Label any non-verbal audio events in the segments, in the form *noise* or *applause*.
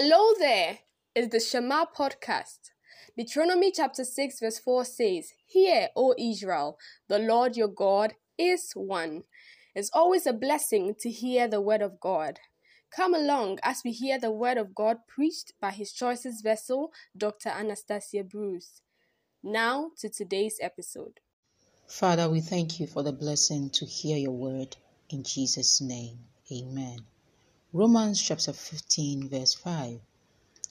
Hello there, it's the Shema podcast. Deuteronomy chapter 6, verse 4 says, Hear, O Israel, the Lord your God is one. It's always a blessing to hear the word of God. Come along as we hear the word of God preached by his choicest vessel, Dr. Anastasia Bruce. Now to today's episode. Father, we thank you for the blessing to hear your word in Jesus' name. Amen. Romans chapter 15, verse 5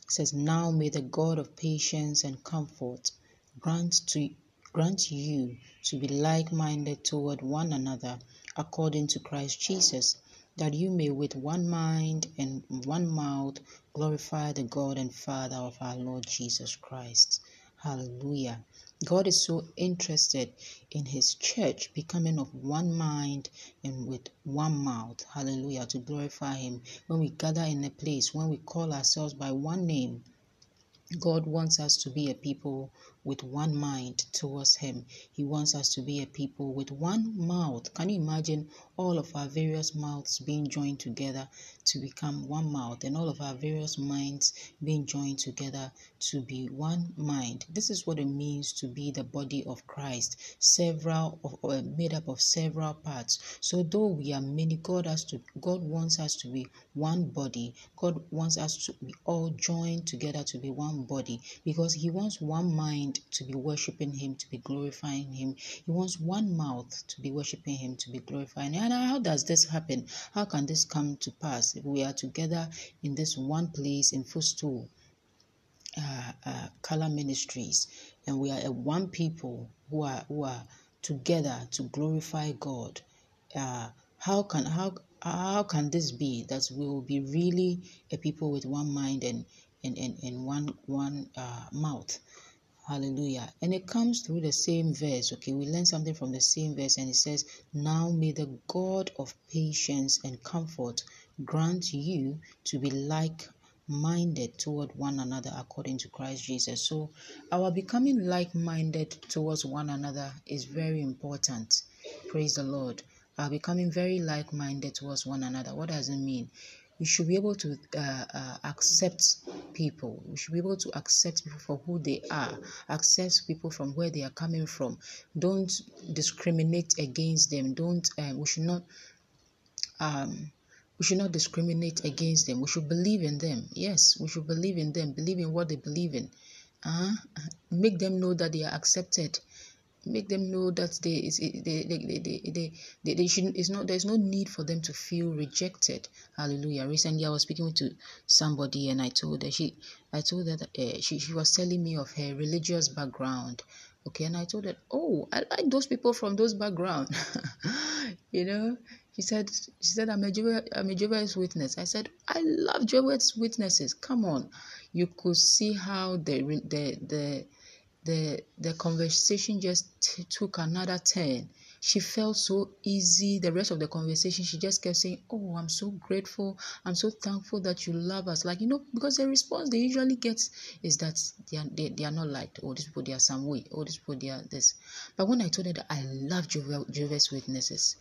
says, Now may the God of patience and comfort grant to grant you to be like-minded toward one another according to Christ Jesus, that you may with one mind and one mouth glorify the God and Father of our Lord Jesus Christ. Hallelujah. God is so interested in His church becoming of one mind and with one mouth. Hallelujah. To glorify Him. When we gather in a place, when we call ourselves by one name, God wants us to be a people with one mind towards Him. He wants us to be a people with one mouth. Can you imagine all of our various mouths being joined together to become one mouth and all of our various minds being joined together to be one mind? This is what it means to be the body of Christ, several of, uh, made up of several parts. So though we are many, God has to God wants us to be one body. God wants us to be all joined together to be one body because He wants one mind to be worshiping Him, to be glorifying Him. He wants one mouth to be worshiping Him, to be glorifying Him. And how does this happen? How can this come to pass if we are together in this one place in Footstool? Uh, uh, color ministries and we are a one people who are who are together to glorify god uh, how can how how can this be that we will be really a people with one mind and and, and, and one one uh, mouth Hallelujah. And it comes through the same verse. Okay, we learn something from the same verse, and it says, Now may the God of patience and comfort grant you to be like minded toward one another according to Christ Jesus. So, our becoming like minded towards one another is very important. Praise the Lord. Our becoming very like minded towards one another. What does it mean? we should be able to uh, uh, accept people. We should be able to accept people for who they are, accept people from where they are coming from. Don't discriminate against them. Don't. Uh, we should not. Um, we should not discriminate against them. We should believe in them. Yes, we should believe in them. Believe in what they believe in. Uh, make them know that they are accepted make them know that they is they they, they, they, they, they, should it's not there's no need for them to feel rejected. Hallelujah. Recently i was speaking to somebody and i told her she i told her that uh, she, she was telling me of her religious background. Okay. And i told her oh i like those people from those background. *laughs* You know she said she said i'm a Jehovah, i'm a jehovah's witness. I said i love jehovah's witnesses. Come on. You could see how the the the the the conversation just took another turn. She felt so easy the rest of the conversation. She just kept saying oh i'm so grateful. I'm so thankful that you love us. Like you know because the response they usually get is that they are, they, they are not liked oh these people they are some way. Oh these people they are this. But when i told her that i love jehovah's witnesses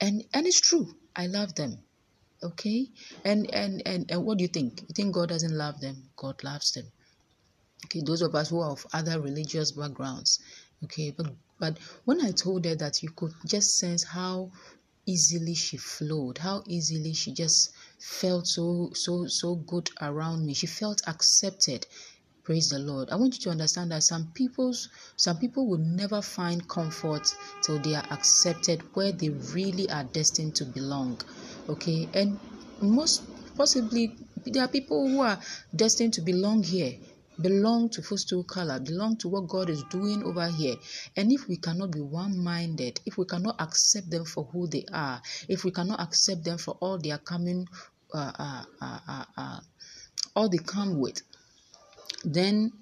and and it's true i love them okay? And and and, and what do you think? You think god doesn't love them? God loves them okay those of us who are of other religious backgrounds okay but but when i told her that you could just sense how easily she flowed how easily she just felt so so so good around me she felt accepted praise the lord. I want you to understand that some people's some people will never find comfort till they are accepted where they really are destined to belong okay? And most possibly there are people who are destined to belong here belong to Footstool Color, belong to what God is doing over here. And if we cannot be one minded, if we cannot accept them for who they are, if we cannot accept them for all they are coming, uh, uh, uh, uh, uh all they come with, then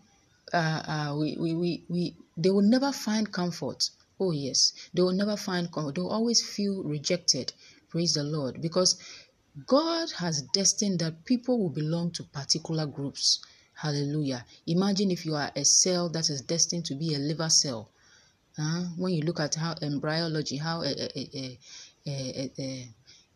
uh, uh, we, we, we, we, they will never find comfort. Oh, yes, they will never find comfort. They will always feel rejected. Praise the Lord. Because God has destined that people will belong to particular groups. Hallelujah. Imagine if you are a cell that is destined to be a liver cell. Uh, when you look at how embryology, how uh, uh,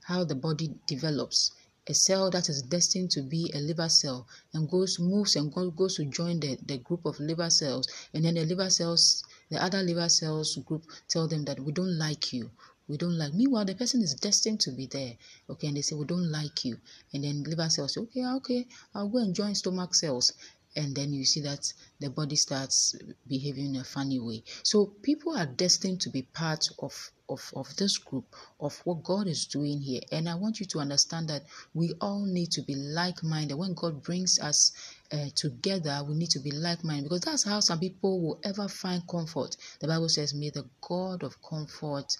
how the body develops, a cell that is destined to be a liver cell and goes moves and goes to join the, the group of liver cells and then the liver cells the other liver cells group tell them that we don't like you we don't like meanwhile the person is destined to be there okay and they say we don't like you and then liver cells say, okay okay i'll go and join stomach cells and then you see that the body starts behaving in a funny way so people are destined to be part of of, of this group of what God is doing here. And I want you to understand that we all need to be like minded. When God brings us uh, together, we need to be like minded because that's how some people will ever find comfort. The Bible says, May the God of comfort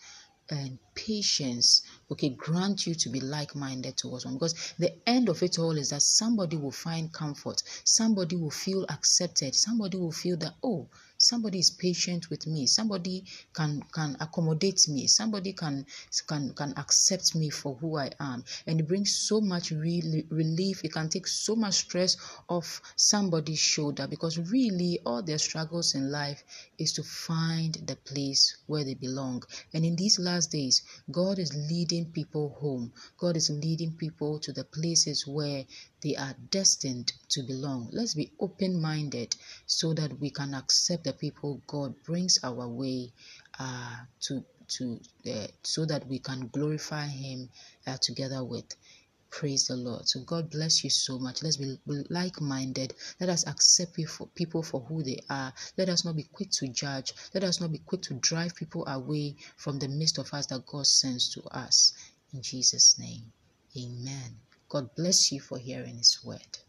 and patience okay grant you to be like-minded towards one. Because the end of it all is that somebody will find comfort. Somebody will feel accepted. Somebody will feel that oh somebody is patient with me. Somebody can can accommodate me. Somebody can can can accept me for who i am. And it brings so much re- relief. It can take so much stress off somebody's shoulder because really all their struggles in life is to find the place where they belong. And in these last days god is leading people home. God is leading people to the places where they are destined to belong. Let's be open minded so that we can accept the people God brings our way uh, to to uh, so that we can glorify Him uh, together with. Praise the Lord. So God bless you so much. Let's be like-minded. Let us accept people for who they are. Let us not be quick to judge. Let us not be quick to drive people away from the midst of us that God sends to us. In Jesus' name, Amen. God bless you for hearing His word.